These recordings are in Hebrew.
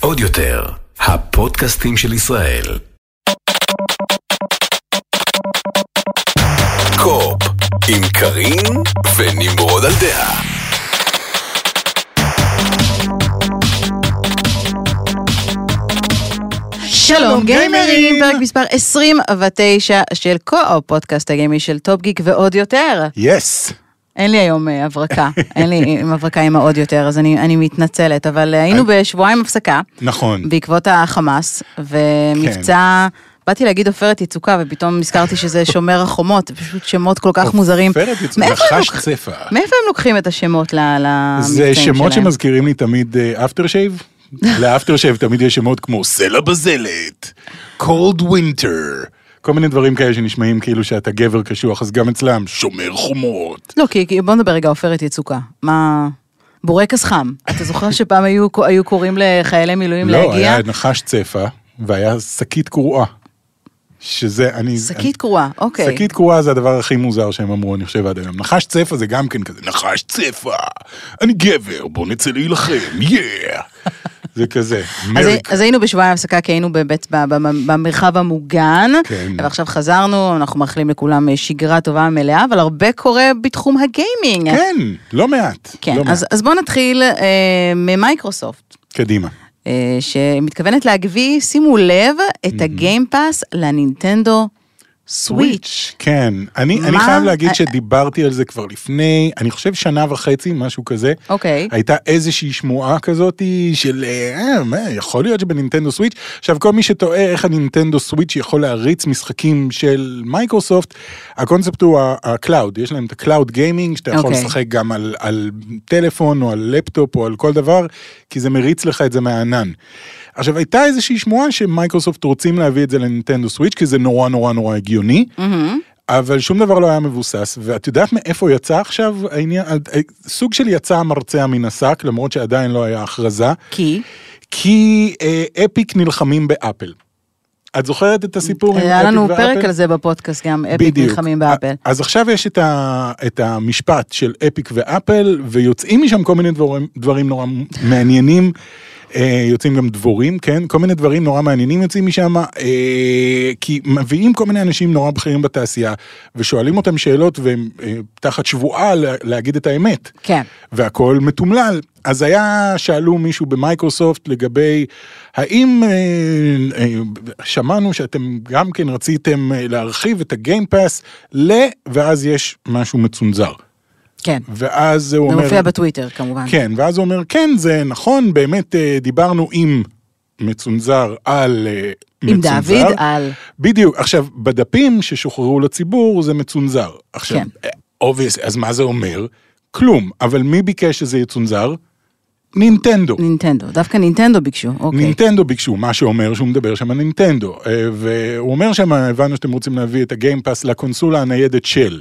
עוד יותר, הפודקאסטים של ישראל. קו-אופ, עם קארין ונמרוד על דעה. שלום גיימרים, פרק מספר 29 של קו-אופ, פודקאסט הגיימינג של טופ גיק ועוד יותר. Yes. אין לי היום אה, הברקה, אין לי הברקה עם העוד יותר, אז אני, אני מתנצלת, אבל אה, היינו בשבועיים הפסקה, נכון. בעקבות החמאס, ומבצע, באתי להגיד עופרת יצוקה, ופתאום נזכרתי שזה שומר החומות, פשוט שמות כל כך מוזרים. עופרת יצוקה, לוק- צפה. מאיפה הם לוקחים את השמות למבצעים זה שלהם? שמות שמזכירים לי תמיד אפטר שייב. לאפטר שייב תמיד יש שמות כמו סלע בזלת, cold winter, כל מיני דברים כאלה שנשמעים כאילו שאתה גבר קשוח, אז גם אצלם שומר חומות. לא, כי כי בוא נדבר רגע עופרת יצוקה. מה... בורקס חם. אתה זוכר שפעם היו, היו קוראים לחיילי מילואים לא, להגיע? היה נחש צפה, והיה שקית קרועה. שזה, אני... שקית קרועה, אוקיי. שקית קרועה זה הדבר הכי מוזר שהם אמרו, אני חושב עד היום. נחש צפה זה גם כן כזה, נחש צפה, אני גבר, בוא נצא להילחם, יאה. זה כזה, אז, מרק. אז היינו בשבועיים הפסקה כי היינו באמת במרחב המוגן, כן. ועכשיו חזרנו, אנחנו מאחלים לכולם אה, שגרה טובה מלאה, אבל הרבה קורה בתחום הגיימינג. כן, לא מעט. כן, לא אז. אז בואו נתחיל אה, ממייקרוסופט. קדימה. אה, שמתכוונת להביא, שימו לב, את ה Game Pass לנינטנדו סוויץ'. כן, אני, אני חייב להגיד אה, שדיברתי על זה כבר לפני, אני חושב שנה וחצי, משהו כזה. אוקיי. הייתה איזושהי שמועה כזאת של, אה, מה, יכול להיות שבנינטנדו סוויץ', עכשיו כל מי שתוהה איך הנינטנדו סוויץ' יכול להריץ משחקים של מייקרוסופט, הקונספט הוא ה cloud, יש להם את ה cloud gaming, שאתה יכול אוקיי. לשחק גם על, על טלפון או על לפטופ או על כל דבר, כי זה מריץ לך את זה מהענן. עכשיו הייתה איזושהי שמועה שמייקרוסופט רוצים להביא את זה לנינטנדו סוויץ', כי זה נורא נורא נורא הגיוני. אבל שום דבר לא היה מבוסס, ואת יודעת מאיפה יצא עכשיו העניין, סוג של יצא המרצע מן השק, למרות שעדיין לא היה הכרזה, כי? כי אה, Epic נלחמים באפל. את זוכרת את הסיפור עם Epic היה ואפל? לנו פרק על זה בפודקאסט גם, Epic בדיוק. נלחמים באפל. אז עכשיו יש את, ה, את המשפט של אפיק ואפל, ויוצאים משם כל מיני דברים, דברים נורא מעניינים. אה, יוצאים גם דבורים, כן? כל מיני דברים נורא מעניינים יוצאים משם, אה, כי מביאים כל מיני אנשים נורא בכירים בתעשייה, ושואלים אותם שאלות, והם אה, תחת שבועה לה- להגיד את האמת. כן. והכל מתומלל. אז היה, שאלו מישהו במייקרוסופט לגבי, האם אה, אה, שמענו שאתם גם כן רציתם אה, להרחיב את ה Game Pass ל... ואז יש משהו מצונזר. כן. ואז הוא זה אומר... מופיע בטוויטר כמובן. כן, ואז הוא אומר, כן, זה נכון, באמת אה, דיברנו עם מצונזר על אה, עם מצונזר. דוד על... בדיוק. עכשיו, בדפים ששוחררו לציבור זה מצונזר. עכשיו, כן. obvious, אז מה זה אומר? כלום. אבל מי ביקש שזה יצונזר? נינטנדו. נינטנדו, דווקא נינטנדו ביקשו, אוקיי. נינטנדו ביקשו, מה שאומר שהוא מדבר שם על נינטנדו. אה, והוא אומר שם, הבנו שאתם רוצים להביא את ה Game Pass לקונסולה הניידת של.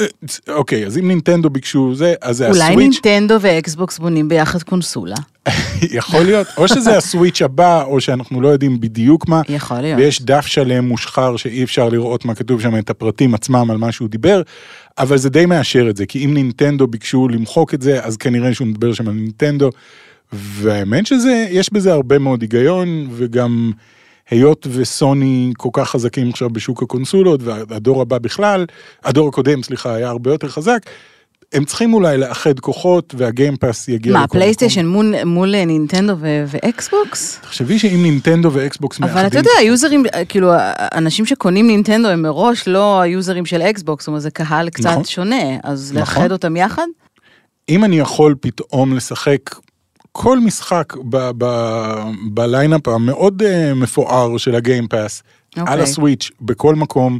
אה, אוקיי, אז אם נינטנדו ביקשו זה, אז זה אולי הסוויץ'. נינטנדו ואקסבוקס בונים ביחד קונסולה. יכול להיות, או שזה הסוויץ' הבא, או שאנחנו לא יודעים בדיוק מה. יכול להיות. ויש דף שלם מושחר שאי אפשר לראות מה כתוב שם, את הפרטים עצמם על מה שהוא דיבר, אבל זה די מאשר את זה, כי אם נינטנדו ביקשו למחוק את זה, אז כנראה שהוא מדבר שם על נינטנדו. והאמת שזה, יש בזה הרבה מאוד היגיון, וגם היות וסוני כל כך חזקים עכשיו בשוק הקונסולות, והדור הבא בכלל, הדור הקודם, סליחה, היה הרבה יותר חזק, הם צריכים אולי לאחד כוחות, וה Game Pass יגיע מה, לכל פלייסטיישן מקום. מול- מול אה, נינטנדו ו- ואקסבוקס? תחשבי שאם נינטנדו ואקסבוקס מאחדים... אבל אתה יודע, היוזרים, אה, כאילו, אנשים שקונים נינטנדו הם מראש לא היוזרים של אקסבוקס, זאת אומרת, זה קהל קצת נכון. שונה, אז נכון. לאחד אותם יחד? אם אני יכול פתאום לשחק כל משחק ב- ב- ב lineup המאוד אה, מפואר של ה Game Pass, אוקיי. על הסוויץ', בכל מקום.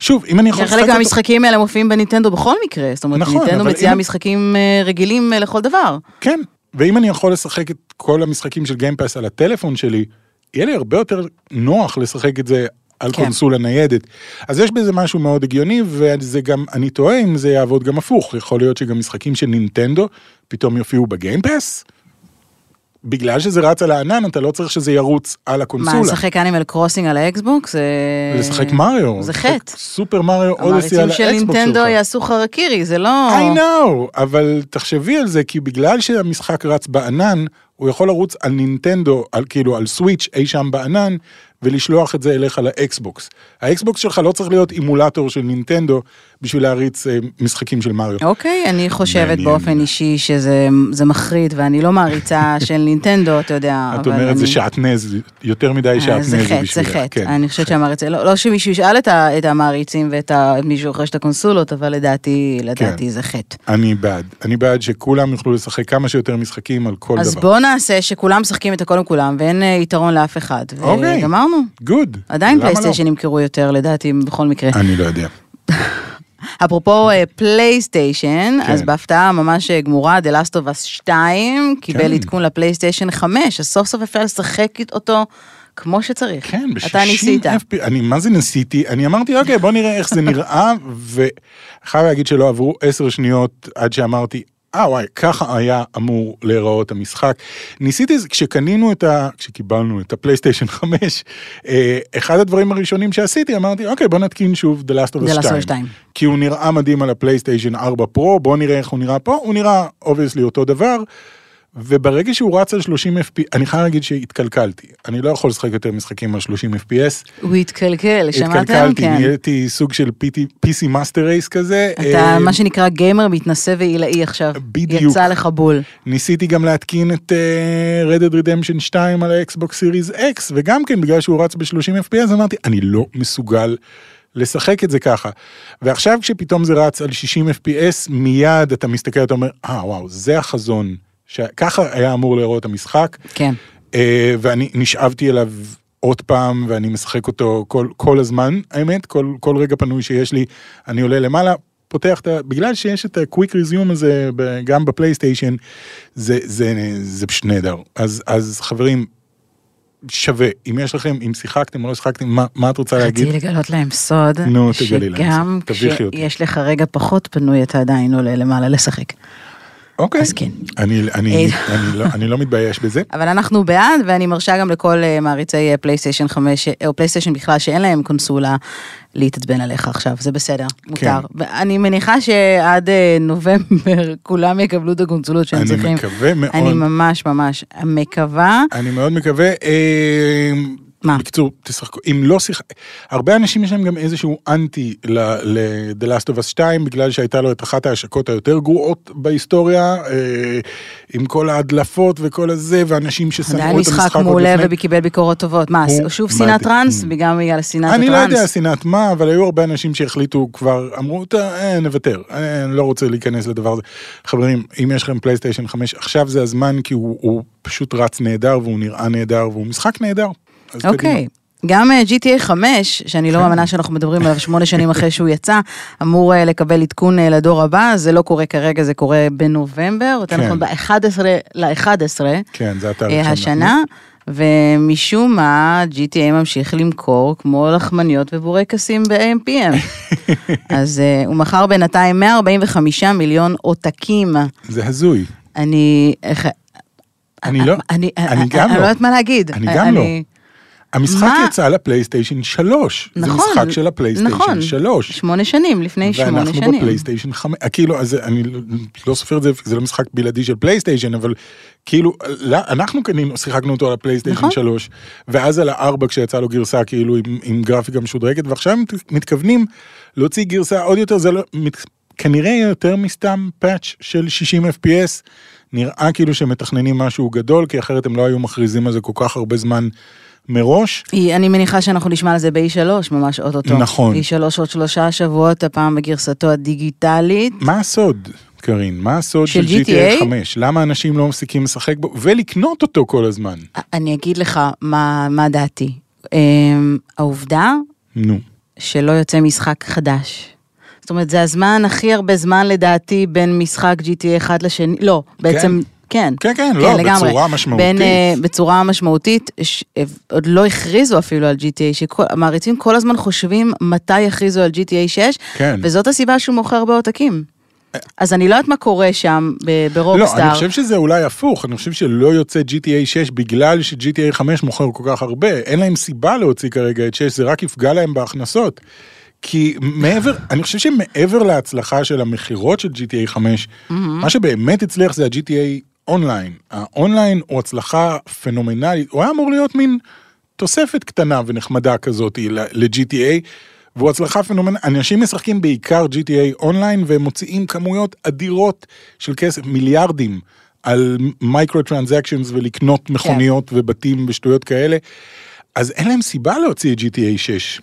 שוב, אם אני יכול חלק אותו- מהמשחקים האלה מופיעים בנינטנדו בכל מקרה, זאת אומרת, נכון, נינטנדו אבל מציעה אם- משחקים אה, רגילים אה, לכל דבר. כן, ואם אני יכול לשחק את כל המשחקים של Game Pass על הטלפון שלי, יהיה לי הרבה יותר נוח לשחק את זה על כן. קונסולה ניידת. אז יש בזה משהו מאוד הגיוני, וזה גם, אני תוהה אם זה יעבוד גם הפוך. יכול להיות שגם משחקים של נינטנדו פתאום יופיעו ב Game Pass? בגלל שזה רץ על הענן, אתה לא צריך שזה ירוץ על מה, הקונסולה. לשחק אנימל קרוסינג על האקסבוקס? זה... לשחק מריו. זה חטא. סופר מריו אודסי על המעריצים של נינטנדו שלך. יעשו חרקירי, זה לא... I know, אבל תחשבי על זה, כי בגלל שהמשחק רץ בענן, הוא יכול לרוץ על נינטנדו, על כאילו על סוויץ' אי שם בענן, ולשלוח את זה אליך לאקסבוקס. האקסבוקס שלך לא צריך להיות אימולטור של נינטנדו בשביל להריץ אה, משחקים של מריו. אוקיי, אני חושבת מעניין. באופן אישי שזה זה מחריד, ואני לא מעריצה של נינטנדו, אתה יודע. את אומרת זה אני- שעטנז, יותר מדי אה, שעטנז זה חטא, זה בשבילך. חטא. כן. אני חושבת שהמעריצים, לא לא שמישהו ישאל את ה- את המעריצים ואת ה- מישהו רוכש את הקונסולות, אבל לדעתי, כן. לדעתי זה חטא. אני בעד, אני בעד שכולם יוכלו לשחק כמה שיותר משחקים על כל אז דבר. בוא נעשה שכולם משחקים את הכל עם כולם, ואין אה, יתרון לאף אחד. אוקיי. וגמרנו. Good. עדיין לא? פלייסטיישן ימכרו יותר, לדעתי, בכל מקרה. אני לא יודע. אפרופו אה, פלייסטיישן, כן. אז בהפתעה ממש אה, גמורה, The Last of Us 2 קיבל כן. עדכון לפלייסטיישן 5, אז סוף סוף אפשר לשחק אותו כמו שצריך. כן, אתה ניסית. ב-60 FP, אני מה זה ניסיתי? אני אמרתי, אוקיי, בוא נראה איך זה נראה, וחייב להגיד שלא עברו עשר שניות עד שאמרתי, אה וואי, ככה היה אמור להיראות המשחק. ניסיתי, כשקנינו את ה... כשקיבלנו את הפלייסטיישן 5, אה, אחד הדברים הראשונים שעשיתי, אמרתי, אוקיי, בוא נתקין שוב The Last of The Us Last of 2. Us 2. כי הוא נראה מדהים על הפלייסטיישן 4 פרו, בוא נראה איך הוא נראה פה, הוא נראה obviously אותו דבר. וברגע שהוא רץ על 30 FPS, אני חייב להגיד שהתקלקלתי. אני לא יכול לשחק יותר משחקים על 30 FPS. הוא התקלקל, שמעתם? התקלקלתי, כן. נהייתי סוג של PT, PC master race כזה. אתה אה, מה שנקרא גיימר מתנשא ועילאי עכשיו. בדיוק. יצא לך בול. ניסיתי גם להתקין את uh, Red Dead Redemption 2 על האקסבוקס סיריס X, וגם כן בגלל שהוא רץ ב-30 FPS אמרתי, אני לא מסוגל לשחק את זה ככה. ועכשיו כשפתאום זה רץ על 60 FPS, מיד אתה מסתכל, אתה אומר, אה וואו, זה החזון. שככה היה אמור להיראות המשחק. כן. אה, ואני נשאבתי אליו עוד פעם, ואני משחק אותו כל, כל הזמן, האמת, כל, כל רגע פנוי שיש לי, אני עולה למעלה, פותח את ה... בגלל שיש את ה-quick resume הזה גם בפלייסטיישן, זה, זה, זה פשוט נהדר. אז, אז חברים, שווה, אם יש לכם, אם שיחקתם או לא שיחקתם, מה, מה את רוצה להגיד? רציתי לגלות להם סוד, נו, תגלי להם שגם סוד. אותי. כשיש לך רגע פחות פנוי, אתה עדיין עולה למעלה לשחק. אוקיי. אז כן. אני, אני, אה. אני, לא, אני לא מתבייש בזה. אבל אנחנו בעד, ואני מרשה גם לכל אה, מעריצי אה, פלייסטיישן 5, אה, או פלייסטיישן בכלל, שאין להם קונסולה, להתעצבן עליך עכשיו, זה בסדר, כן. מותר. ואני מניחה שעד נובמבר כולם יקבלו את הקונסולות שהם אני צריכים. מקווה מאוד. אני ממש ממש מקווה. אני מאוד מקווה. אה, מה? בקיצור, תשחקו, אם לא שיחק... הרבה אנשים יש להם גם איזשהו אנטי ל-The Last of Us 2, בגלל שהייתה לו את אחת ההשקות היותר גרועות בהיסטוריה, אה, עם כל ההדלפות וכל הזה, ואנשים ששנאו את היה המשחק משחק עוד מעולה לפני. וקיבל ביקורות טובות. מה, הוא שוב. שנאת טראנס? בגלל בגלל שנאת אני לא יודע הטראנס? שנאת מה, אבל היו הרבה אנשים שהחליטו כבר, אמרו, "טוב, אה, נוותר, אה, אני לא רוצה להיכנס לדבר הזה. חברים, אם יש לכם פלייסטיישן 5, עכשיו זה הזמן, כי הוא, הוא פשוט רץ נהדר, והוא נראה נהדר, והוא משחק נהדר. אז קדימה. אוקיי. גם אה, GTA 5, שאני כן. לא מאמינה שאנחנו מדברים עליו שמונה שנים אחרי שהוא יצא, אמור אה, לקבל עדכון אה, לדור הבא, זה לא קורה כרגע, זה קורה בנובמבר, יותר כן. נכון ב-11 ל-11 כן, זה התאריך השנה, ומשום מה GTA ממשיך למכור כמו לחמניות ובורקסים ב-AMPM. אז הוא מכר בינתיים 145 מיליון עותקים. זה הזוי. אני... אני לא, אני, אני גם אני לא. לא יודעת מה להגיד. אני גם לא. המשחק מה? יצא לפלייסטיישן 3. נכון, זה משחק של הפלייסטיישן נכון, 3. שמונה שנים, לפני שמונה ואנחנו שנים. בפלייסטיישן 5, כאילו, אז אני לא- לא סופר את זה, זה לא משחק בלעדי של פלייסטיישן, אבל כאילו, לא, אנחנו קנינו, שיחקנו אותו על הפלייסטיישן נכון. 3, ואז על הארבע כשיצא לו גרסה כאילו עם, עם גרפיקה משודרגת, ועכשיו הם מתכוונים להוציא גרסה עוד יותר, זה לא, מת, כנראה יותר מסתם פאץ' של 60 FPS, נראה כאילו שמתכננים משהו גדול, כי אחרת הם לא היו מכריזים על זה כל כך הרבה זמן מראש. היא- אני מניחה שאנחנו נשמע על זה ב-E3 ממש אוטוטו. נכון. E3 עוד שלושה שבועות, הפעם בגרסתו הדיגיטלית. מה הסוד, קארין? מה הסוד של של, GTA? GTA 5? למה אנשים לא מפסיקים לשחק בו ולקנות אותו כל הזמן? אני אגיד לך מה, מה דעתי. אמ, העובדה נו. שלא יוצא משחק חדש. זאת אומרת, זה הזמן הכי הרבה זמן לדעתי בין משחק GTA אחד לשני, לא, בעצם, כן. כן, כן, לא, לגמרי. בצורה משמעותית. בין, אה, בצורה משמעותית, ש, אה, עוד לא הכריזו אפילו על GTA, שהמעריצים כל הזמן חושבים מתי יכריזו על GTA 6, כן. וזאת הסיבה שהוא מוכר בעותקים. אז אני לא יודעת מה קורה שם ב- לא, ב Rockstar. אני חושב שזה אולי הפוך, אני חושב שלא יוצא GTA 6 בגלל ש-GTA 5 מוכר כל כך הרבה, אין להם סיבה להוציא כרגע את 6, זה רק יפגע להם בהכנסות. כי מעבר, אני חושב שמעבר להצלחה של המכירות של GTA 5, מה שבאמת הצליח זה ה-GTA אונליין. האונליין הוא הצלחה פנומנלית, הוא היה אמור להיות מין תוספת קטנה ונחמדה כזאת ל-GTA, והוא הצלחה פנומנלית. אנשים משחקים בעיקר GTA Online והם מוציאים כמויות אדירות של כסף, מיליארדים, על microtransactions ולקנות מכוניות ובתים ושטויות כאלה. אז אין להם סיבה להוציא את GTA 6.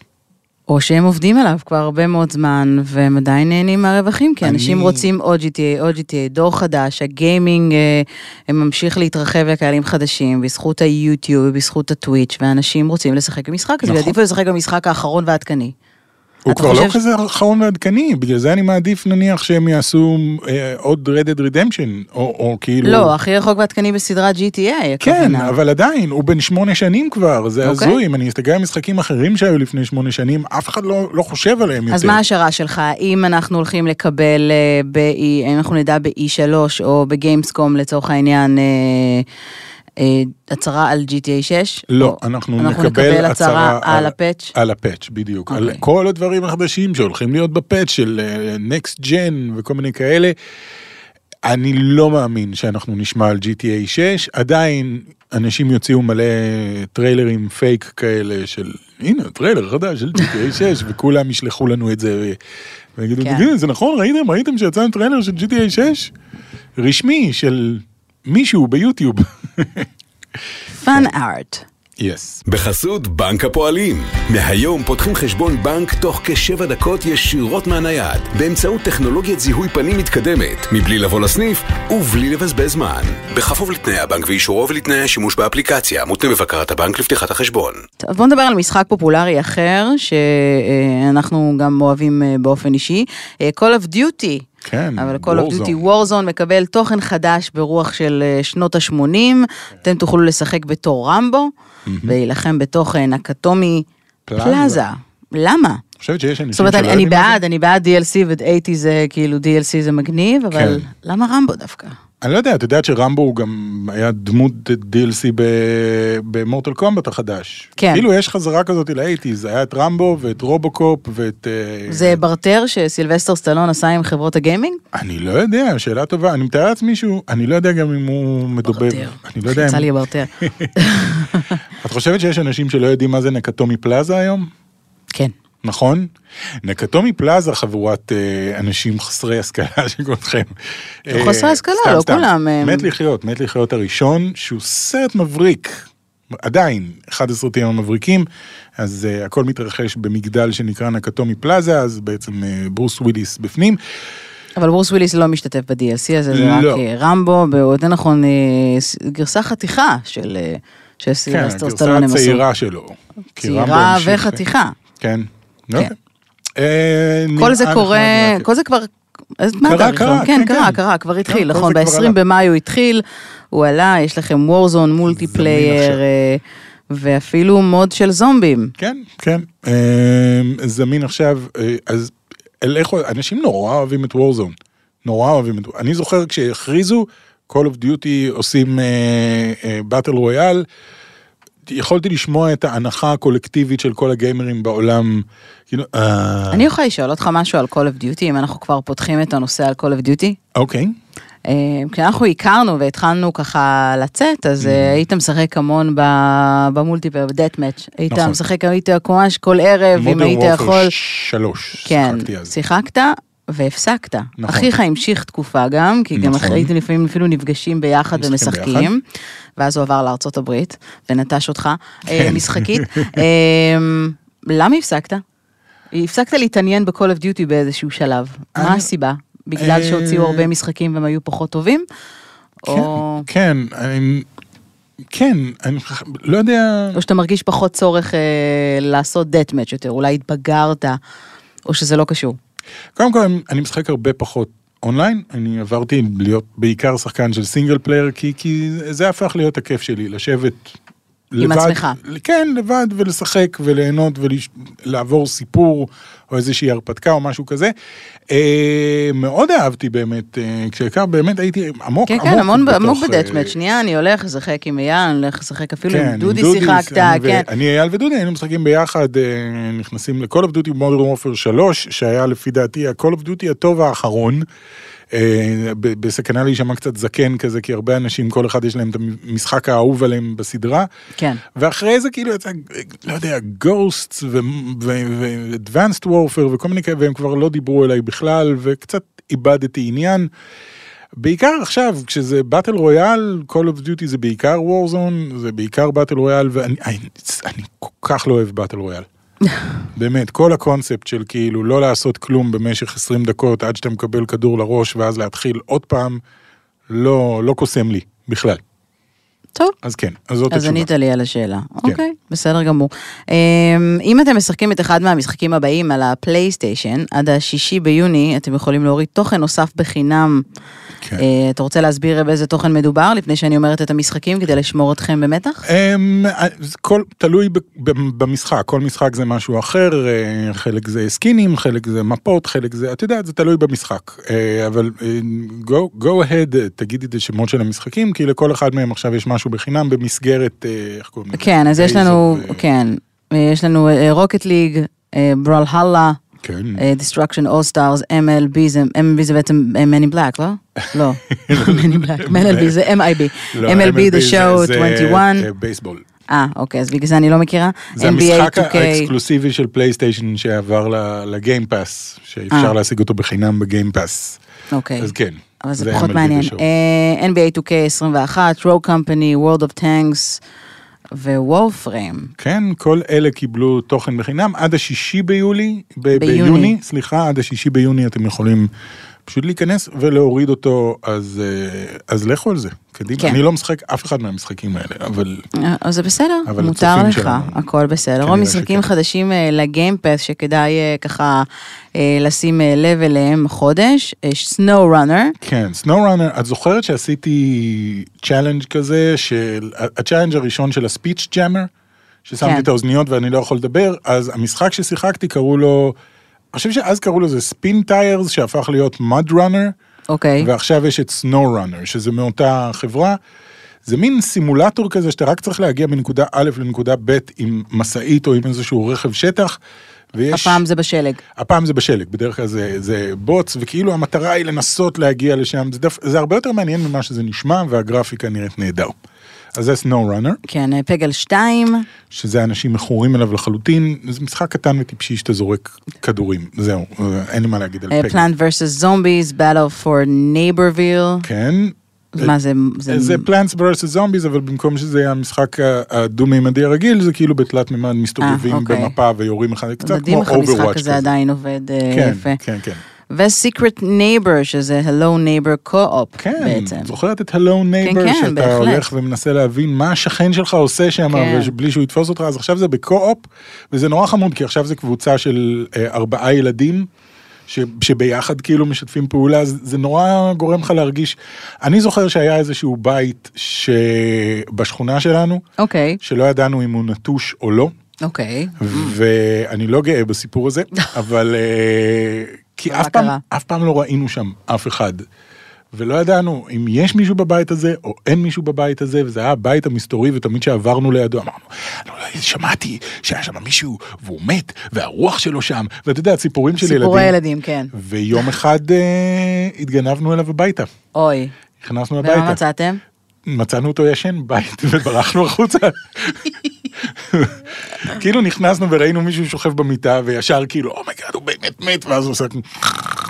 או שהם עובדים עליו כבר הרבה מאוד זמן, והם עדיין נהנים מהרווחים, כי אנשים אני- רוצים עוד GTA, עוד GTA, דור חדש, הגיימינג אה, ממשיך להתרחב לקהלים חדשים, בזכות היוטיוב ובזכות הטוויץ', ואנשים רוצים לשחק במשחק הזה, נכון. ויעדיפו לשחק במשחק האחרון והעדכני. הוא כבר לא חושב ש- כזה אחרון ועדכני, בגלל זה אני מעדיף נניח שהם יעשו אה, עוד Red Dead Redemption, או, או כאילו... לא, הכי רחוק ועדכני בסדרת GTA, כן, הכוונה. אבל עדיין, הוא בן שמונה שנים כבר, זה אוקיי. הזוי, אם אני אסתכל על משחקים אחרים שהיו לפני שמונה שנים, אף אחד לא, לא חושב עליהם יותר. אז מה ההשערה שלך? האם אנחנו הולכים לקבל אה, ב-E, האם אנחנו נדע ב-E3 או ב Gamescom לצורך העניין אה, הצהרה על GTA 6? לא, אנחנו, אנחנו נקבל נקבל הצהרה על הפאץ'? על הפאץ', בדיוק. על אוקיי. כל הדברים החדשים שהולכים להיות בפאץ' של אה, Next Gen וכל מיני כאלה. אני לא מאמין שאנחנו נשמע על GTA 6, עדיין אנשים יוציאו מלא טריילרים פייק כאלה של הנה טריילר חדש של GTA 6 וכולם ישלחו לנו את זה ויגידו כן. זה נכון ראיתם ראיתם שיצא טריילר של GTA 6 רשמי של מישהו ביוטיוב. fan art. yes. בחסות בנק הפועלים. מהיום פותחים חשבון בנק תוך כשבע דקות ישירות מהנייד, באמצעות טכנולוגיית זיהוי פנים מתקדמת, מבלי לבוא לסניף ובלי לבזבז זמן. בכפוף לתנאי הבנק ואישורו ולתנאי השימוש באפליקציה, מותנה בבקרת הבנק לפתיחת החשבון. טוב, בוא נדבר על משחק פופולרי אחר, שאנחנו גם אוהבים אה, באופן אישי, אה, Call of Duty. כן, אבל Call of. Duty Warzone מקבל תוכן חדש ברוח של אה, שנות ה-80, אתם תוכלו לשחק בתור רמבו, ולהילחם בתוך אה, נקטומי פלאזה. למה? חושבת שיש אנשים זאת אומרת, שלא אני, אני יודעים מה זה? בעד, אני בעד DLC ו-80 זה כאילו DLC זה מגניב, אבל כן. למה רמבו דווקא? אני לא יודע, את יודעת שרמבו הוא גם היה דמות DLC במורטל קומבט החדש. כן. כאילו יש חזרה כזאת ל eighties, היה את רמבו ואת רובוקופ ואת... אה, זה ברטר שסילבסטר סטלון עשה עם חברות הגיימינג? אני לא יודע, שאלה טובה, אני מתאר לעצמי שהוא, אני לא יודע גם אם הוא מדובב. ברטר. אני לא יודע יצא אם... לי ברטר. את חושבת שיש אנשים שלא יודעים מה זה Nakatomi Plaza היום? כן. נכון? Nakatomi Plaza חבורת אה, אנשים חסרי השכלה שכמותכם. לא אה, חסרי השכלה, סתם, לא סתם. כולם, הם- מת לחיות, מת לחיות הראשון, שהוא סרט מבריק. עדיין, אחד הסרטים המבריקים, אז אה, הכל מתרחש במגדל שנקרא Nakatomi Plaza, אז בעצם אה, ברוס וויליס בפנים. אבל ברוס וויליס לא משתתף ב-DLC הזה, זה רק לא. אה, רמבו, או יותר נכון, אה, גרסה חתיכה של אה, של כן, סילבסטר סטלון הם עשו. הצעירה שלו. צעירה וחתיכה. כן. לא כן. אה, כל זה קורה, כל זה כבר... אז מה קרה? קרה, כן, כן, קרה, כן. קרה, כבר כן, התחיל, נכון, זה כבר ב-20 עלה. במאי הוא התחיל, הוא עלה, יש לכם וורזון, מולטיפלייר. אה, ואפילו מוד של זומבים. כן, כן. אה, זמין עכשיו, אז לכו, אנשים נורא אוהבים את וורזון. נורא אוהבים את אני זוכר כשהכריזו, Call of Duty עושים באטל רויאל, יכולתי לשמוע את ההנחה הקולקטיבית של כל הגיימרים בעולם. כאילו, אה, אני יכולה לשאול אותך משהו על Call of Duty, אם אנחנו כבר פותחים את הנושא על Call of Duty? אוקיי. אה, כשאנחנו הכרנו והתחלנו ככה לצאת, אז Mm. אה, היית משחק המון במולטיפר, בדאט מאץ'. היית נכון. משחק, היית ממש כל ערב, אם היית יכול... שלוש, כן, שיחקתי אז. שיחקת והפסקת. נכון. אחיך המשיך תקופה גם, כי גם נכון. הייתם לפעמים אפילו נפגשים ביחד משחקים ומשחקים, ואז הוא עבר לארצות הברית ונטש אותך כן. אה, משחקית. אה, למה הפסקת? הפסקת להתעניין ב-call of duty באיזשהו שלב. מה אני- הסיבה? בגלל אה, שהוציאו הרבה משחקים והם היו פחות טובים? או כן, אני, כן, אני לא יודע, או שאתה מרגיש פחות צורך אה, לעשות death match יותר, אולי התבגרת, או שזה לא קשור. קודם כל אני משחק הרבה פחות אונליין, אני עברתי להיות בעיקר שחקן של single player, כי, כי זה הפך להיות הכיף שלי, לשבת עם עצמך. כן, לבד, ולשחק וליהנות ולעבור סיפור או איזושהי הרפתקה או משהו כזה. אה, מאוד אהבתי באמת, אה, כשהכר באמת הייתי עמוק, כן, עמוק כן, המון בתוך, עמוק אה, בדאטמט. שנייה, אני הולך לשחק עם אייל, אני הולך לשחק אפילו כן, עם דודי שיחקת, אני כן. אני אייל ודודי היינו משחקים ביחד, אה, נכנסים ל-call of duty modern warfare 3, שהיה לפי דעתי ה-call of duty הטוב האחרון. בסכנה להישמע קצת זקן כזה, כי הרבה אנשים, כל אחד יש להם את המשחק האהוב עליהם בסדרה. כן. ואחרי זה כאילו יצא, לא יודע, גוסט ו-advanced warfare וכל מיני כאלה, והם כבר לא דיברו אליי בכלל, וקצת איבדתי עניין. בעיקר עכשיו, כשזה באטל רויאל, Call of Duty זה בעיקר Warzone, זה בעיקר באטל רויאל, ואני אני, אני כל כך לא אוהב באטל רויאל. באמת, כל הקונספט של כאילו לא לעשות כלום במשך 20 דקות עד שאתה מקבל כדור לראש ואז להתחיל עוד פעם, לא, לא קוסם לי בכלל. טוב. אז כן, אז זאת אז התשובה. ענית לי על השאלה. כן. אוקיי, בסדר גמור. אמ, אם אתם משחקים את אחד מהמשחקים הבאים על הפלייסטיישן, עד השישי ביוני אתם יכולים להוריד תוכן נוסף בחינם. כן. אה, אתה רוצה להסביר באיזה תוכן מדובר לפני שאני אומרת את המשחקים כדי לשמור אתכם במתח? אמ, זה כל, תלוי במשחק, כל משחק זה משהו אחר, אה, חלק זה סקינים, חלק זה מפות, חלק זה, את יודעת, זה תלוי במשחק. אה, אבל אה, go, go ahead, אה, תגידי את השמות של המשחקים, כי לכל אחד מהם עכשיו יש משהו בחינם במסגרת, אה, איך קוראים לזה? כן, אז יש לנו, אה, כן, אה, יש לנו Rocket League, Brawlhalla, כן. Destruction All Stars, MLB זה, MLB זה בעצם אה, Men in Black, לא? לא, Men in Black, MLB זה MIB, לא, MLB The זה- Show זה, 21, אה, בייסבול. אה, אוקיי, אז בגלל זה אני לא מכירה, זה NBA המשחק 2K, האקסקלוסיבי של פלייסטיישן שעבר לגיימפאס, שאפשר אה. להשיג אותו בחינם בגיימפאס. אוקיי. אז כן. אבל זה זה פחות מעניין. אה, NBA 2K 21, Row Company, World of Tanks ו-Warframe. כן, כל אלה קיבלו תוכן בחינם עד השישי ביולי, ב- ביוני. ביוני, סליחה, עד השישי ביוני אתם יכולים פשוט להיכנס ולהוריד אותו, אז, אה, אז לכו על זה, קדימה. כן. אני לא משחק אף אחד מהמשחקים האלה, אבל אה, אז זה בסדר, אבל מותר לך, שלנו, הכל בסדר. כנראה או משחקים שכן. חדשים אה, לגיימפס שכדאי ככה לשים לב אליהם החודש, אה, Snow Runner, כן, Snow Runner, את זוכרת שעשיתי challenge כזה, של, ה challenge הראשון של ה speech jammer, ששמתי כן. את האוזניות ואני לא יכול לדבר, אז המשחק ששיחקתי קראו לו, חושב שאז קראו לזה Spintires, שהפך להיות MudRunner. אוקיי, ועכשיו יש את Snow Runner, שזה מאותה חברה. זה מין סימולטור כזה שאתה רק צריך להגיע מנקודה א' לנקודה ב' עם משאית או עם איזשהו רכב שטח. ויש... הפעם זה בשלג. הפעם זה בשלג, בדרך כלל זה, זה בוץ, וכאילו המטרה היא לנסות להגיע לשם, זה, דף, זה הרבה יותר מעניין ממה שזה נשמע, והגרפיקה נראית נהדר. אז זה סנואו ראנר, כן, אה, פגל 2, שזה אנשים מכורים אליו לחלוטין, זה משחק קטן וטיפשי שאתה זורק כדורים, זהו, אין לי מה להגיד על פגל. Plant vs. Zombies, Battle for Neighborville, כן, מה זה? זה Plants vs Zombies, אבל במקום שזה יהיה המשחק הדו-מימדי הרגיל, זה כאילו בתלת מימד מסתובבים אוקיי. במפה ויורים אחד, קצת מדהים כמו איך המשחק הזה כזה. עדיין עובד אה, כן, יפה. כן, כן. ו-Secret Neighbor, שזה Hello Neighbor Co-op כן, בעצם. זוכרת את Hello Neighbor, כן, שאתה בהחלט. הולך ומנסה להבין מה השכן שלך עושה שם, כן. בלי שהוא יתפוס אותך, אז עכשיו זה ב co-op, וזה נורא חמוד, כי עכשיו זה קבוצה של אה, ארבעה ילדים. ש, שביחד כאילו משתפים פעולה, זה, זה נורא גורם לך להרגיש. אני זוכר שהיה איזשהו בית שבשכונה שלנו, אוקיי, שלא ידענו אם הוא נטוש או לא, אוקיי. ואני לא גאה בסיפור הזה, אבל אה, כי ומה אף פעם? אף פעם לא ראינו שם אף אחד. ולא ידענו אם יש מישהו בבית הזה או אין מישהו בבית הזה, וזה היה הבית המסתורי, ותמיד כשעברנו לידו אמרנו, "לא, לא, שמעתי שהיה שם מישהו והוא מת, והרוח שלו שם, ואתה יודע, סיפורים של ילדים. סיפורי ילדים, כן. ויום אחד אה, התגנבנו אליו הביתה, אוי. נכנסנו ומה הביתה. מצאתם? מצאנו אותו ישן בבית וברחנו החוצה. כאילו נכנסנו וראינו מישהו שוכב במיטה וישר כאילו oh my god הוא באמת מת ואז הוא עושה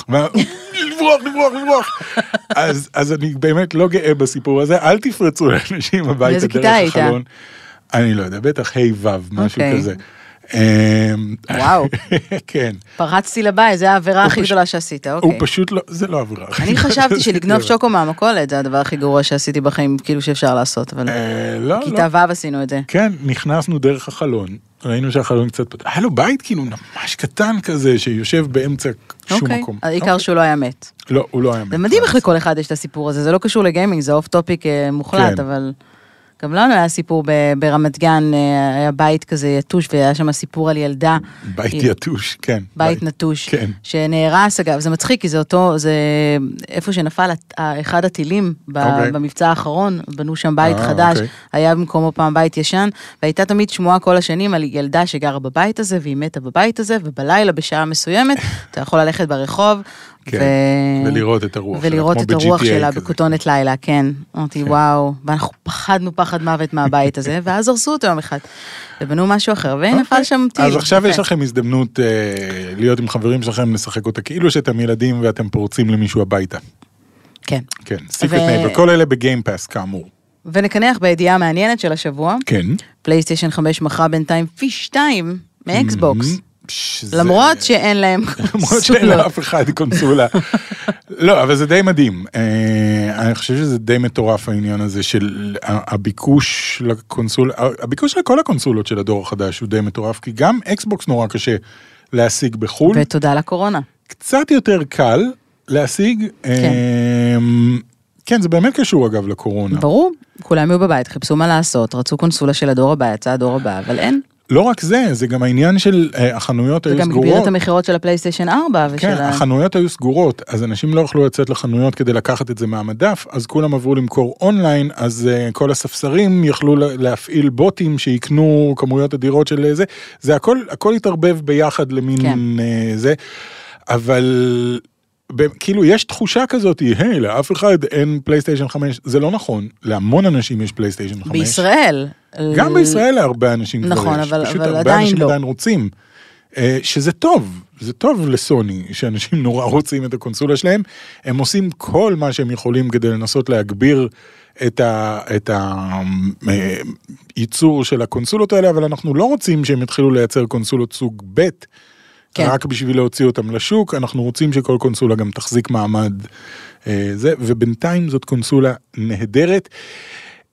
לברוח לברוח לברוח. אז אז אני באמת לא גאה בסיפור הזה אל תפרצו לאנשים הביתה דרך? החלון. אני לא יודע בטח ה' ו' משהו אוקיי. כזה. אמ, וואו. כן. פרצתי לבית, זה העבירה הכי גדולה שעשית, הוא אוקיי. פשוט לא זה לא עבירה. אני חשבתי שלגנוב שוקו מהמכולת זה הדבר הכי גרוע שעשיתי בחיים, כאילו שאפשר לעשות, אבל אה, לא, לא. כיתה ו' עשינו את זה. כן, נכנסנו דרך החלון, ראינו שהחלון קצת פתוח, היה לו בית כאילו ממש קטן כזה, שיושב באמצע שום אוקיי, מקום. העיקר שהוא לא היה מת. לא, הוא לא היה זה מת. מדהים איך לכל אחד יש את הסיפור הזה, זה לא קשור לגיימינג, זה off topic מוחלט, כן. אבל גם לנו היה סיפור ברמת גן, אה, היה בית כזה נטוש, והיה שם סיפור על ילדה. בית היא- נטוש, כן. בית נטוש, כן. שנהרס אגב, זה מצחיק כי זה אותו, זה איפה שנפל אחד הטילים ב- אוקיי. במבצע האחרון, בנו שם בית אה, חדש, אוקיי. היה במקומו פעם בית ישן, והייתה תמיד שמועה כל השנים על ילדה שגרה בבית הזה, והיא מתה בבית הזה, ובלילה בשעה מסוימת, אתה יכול ללכת ברחוב, כן, ו- ולראות את הרוח שלה, ולראות את הרוח שלה כזה. בכותונת לילה, כן. אמרתי, וואו, ואנחנו פחדנו פחד מוות מהבית הזה, ואז הרסו אותו יום אחד, ובנו משהו אחר, ונפל אוקיי. שם טיל. אז עכשיו. יש לכם הזדמנות אה, להיות עם חברים שלכם, לשחק אותה כאילו שאתם ילדים ואתם פורצים למישהו הביתה. כן. כן, Secret ו- Neighbor, כל אלה בגיימפאס כאמור. ונקנח בידיעה המעניינת של השבוע, כן. פלייסטיישן 5 מכרה בינתיים פי שתיים מאקסבוקס. שזה- למרות שאין להם למרות שאין. לאף אחד קונסולה. לא, אבל זה די מדהים. אה, אני חושב שזה די מטורף העניין הזה של הביקוש לקונסולה, הביקוש לכל הקונסולות של הדור החדש הוא די מטורף, כי גם אקסבוקס נורא קשה להשיג בחו"ל, ותודה לקורונה. קצת יותר קל להשיג. אה, כן, זה באמת קשור אגב לקורונה. ברור, כולם היו בבית, חיפשו מה לעשות, רצו קונסולה של הדור הבא, יצא הדור הבא, אבל אין. לא רק זה, זה גם העניין של אה, החנויות היו וגם הגביר סגורות. את המכירות של הפלייסטיישן 4 ושל כן, ה... החנויות היו סגורות, אז אנשים לא יכלו לצאת לחנויות כדי לקחת את זה מהמדף, אז כולם עברו למכור אונליין, אז uh, כל הספסרים יכלו לה- להפעיל בוטים שיקנו כמויות אדירות של אה, זה, זה הכל, הכל התערבב ביחד למין כן. uh, זה, אבל כאילו יש תחושה כזאת, היי, לאף אחד אין פלייסטיישן 5, זה לא נכון, להמון אנשים יש פלייסטיישן 5. בישראל. גם בישראל להרבה אנשים כבר נכון, יש, אבל- פשוט אבל הרבה אנשים לא. עדיין רוצים. אה, שזה טוב, זה טוב לסוני, שאנשים נורא רוצים את הקונסולה שלהם, הם עושים כל מה שהם יכולים כדי לנסות להגביר את ה- את הייצור של הקונסולות האלה, אבל אנחנו לא רוצים שהם יתחילו לייצר קונסולות סוג ב', כן. רק בשביל להוציא אותם לשוק, אנחנו רוצים שכל קונסולה גם תחזיק מעמד אה, זה, ובינתיים זאת קונסולה נהדרת.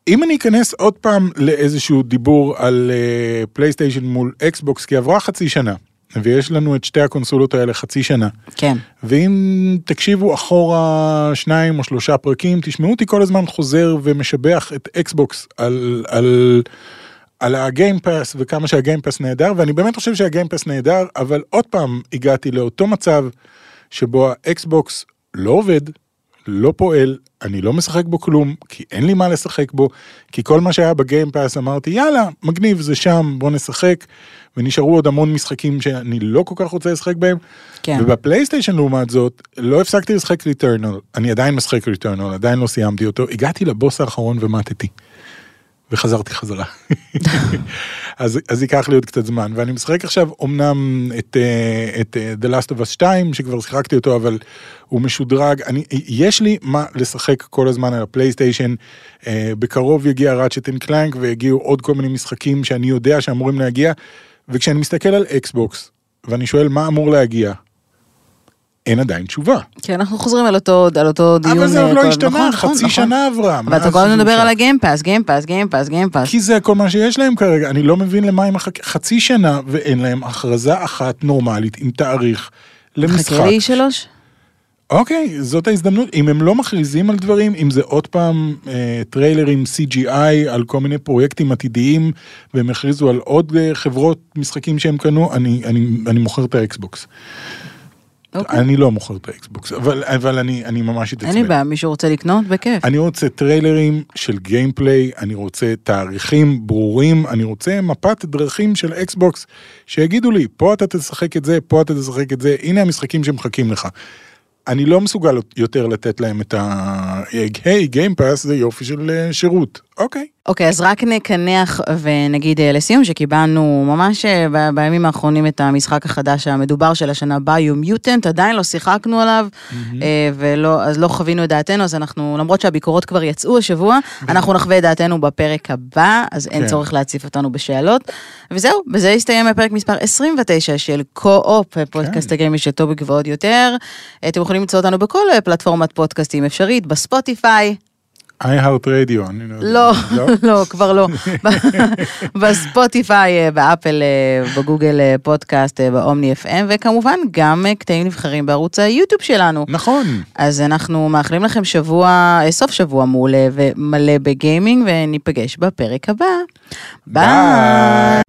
אם אני אכנס עוד פעם לאיזשהו דיבור על אה, פלייסטיישן מול אקסבוקס, כי עברה חצי שנה, ויש לנו את שתי הקונסולות האלה חצי שנה, כן. ואם תקשיבו אחורה שניים או שלושה פרקים, תשמעו אותי כל הזמן חוזר ומשבח את אקסבוקס על, על, על הגיימפאס וכמה שהגיימפאס נהדר, ואני באמת חושב שהגיימפאס נהדר, אבל עוד פעם הגעתי לאותו מצב שבו האקסבוקס לא עובד, לא פועל, אני לא משחק בו כלום, כי אין לי מה לשחק בו, כי כל מה שהיה בגיימפאס אמרתי יאללה, מגניב, זה שם, בוא נשחק, ונשארו עוד המון משחקים שאני לא כל כך רוצה לשחק בהם. כן. ובפלייסטיישן לעומת זאת, לא הפסקתי לשחק Returnal, אני עדיין משחק Returnal, עדיין לא סיימתי אותו, הגעתי לבוס האחרון ומתתי. וחזרתי חזרה. אז, אז ייקח לי עוד קצת זמן, ואני משחק עכשיו אמנם את, אה, את אה, The Last of Us 2, שכבר שיחקתי אותו, אבל הוא משודרג, אני, יש לי מה לשחק כל הזמן על הפלייסטיישן, אה, בקרוב יגיע Ratchet and Clank ויגיעו עוד כל מיני משחקים שאני יודע שאמורים להגיע, וכשאני מסתכל על אקסבוקס, ואני שואל מה אמור להגיע, אין עדיין תשובה. כן, אנחנו חוזרים על אותו, על אותו דיון. אבל זה עוד אה, לא כל- השתנה, נכון, נכון, חצי נכון. שנה עברה. אבל אתה כל הזמן מדבר. על הגיימפאס, גיימפאס, גיימפאס, גיימפאס. כי זה כל מה שיש להם כרגע, אני לא מבין למה הם מחכים חצי שנה ואין להם הכרזה אחת נורמלית עם תאריך למשחק. חכה ל E3? אוקיי, זאת ההזדמנות, אם הם לא מכריזים על דברים, אם זה עוד פעם אה, טריילרים CGI על כל מיני פרויקטים עתידיים, והם הכריזו על עוד אה, חברות משחקים שהם קנו, אני, אני, אני מוכר את האקסבוקס. אוקיי. אני לא מוכר את האקסבוקס, אבל, אבל אני, אני ממש אתעצבן. אין לי בעיה, מישהו רוצה לקנות? בכיף. אני רוצה טריילרים של gameplay, אני רוצה תאריכים ברורים, אני רוצה מפת דרכים של אקסבוקס שיגידו לי, פה אתה תשחק את זה, פה אתה תשחק את זה, הנה המשחקים שמחכים לך. אני לא מסוגל יותר לתת להם את ה... היי, גיימפאס זה יופי של אה, שירות. אוקיי. אוקיי, אז רק נקנח ונגיד אה, לסיום שקיבלנו ממש אה, ב- בימים האחרונים את המשחק החדש המדובר של השנה ביו מיוטנט, עדיין לא שיחקנו עליו, אה, ולא, אז לא חווינו את דעתנו, אז אנחנו, למרות שהביקורות כבר יצאו השבוע, אנחנו נחווה את דעתנו בפרק הבא, אז אין כן. צורך להציף אותנו בשאלות. וזהו, בזה הסתיים הפרק מספר 29 של Co-op, פודקאסט הגיימינג של טובי גבוהות יותר. אתם יכולים למצוא אותנו בכל פלטפורמת פודקאסטים אפשרית, בספוטיפיי. iHeart Radio, אני לא יודע. לא, לא, כבר לא. ב- בספוטיפיי, אה, באפל, אה, בגוגל אה, פודקאסט, ב Omny FM, וכמובן גם קטעים נבחרים בערוץ היוטיוב שלנו. נכון. אז אנחנו מאחלים לכם שבוע, סוף שבוע מעולה ומלא בגיימינג, וניפגש בפרק הבא. ביי.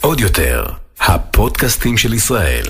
עוד יותר, הפודקאסטים של ישראל.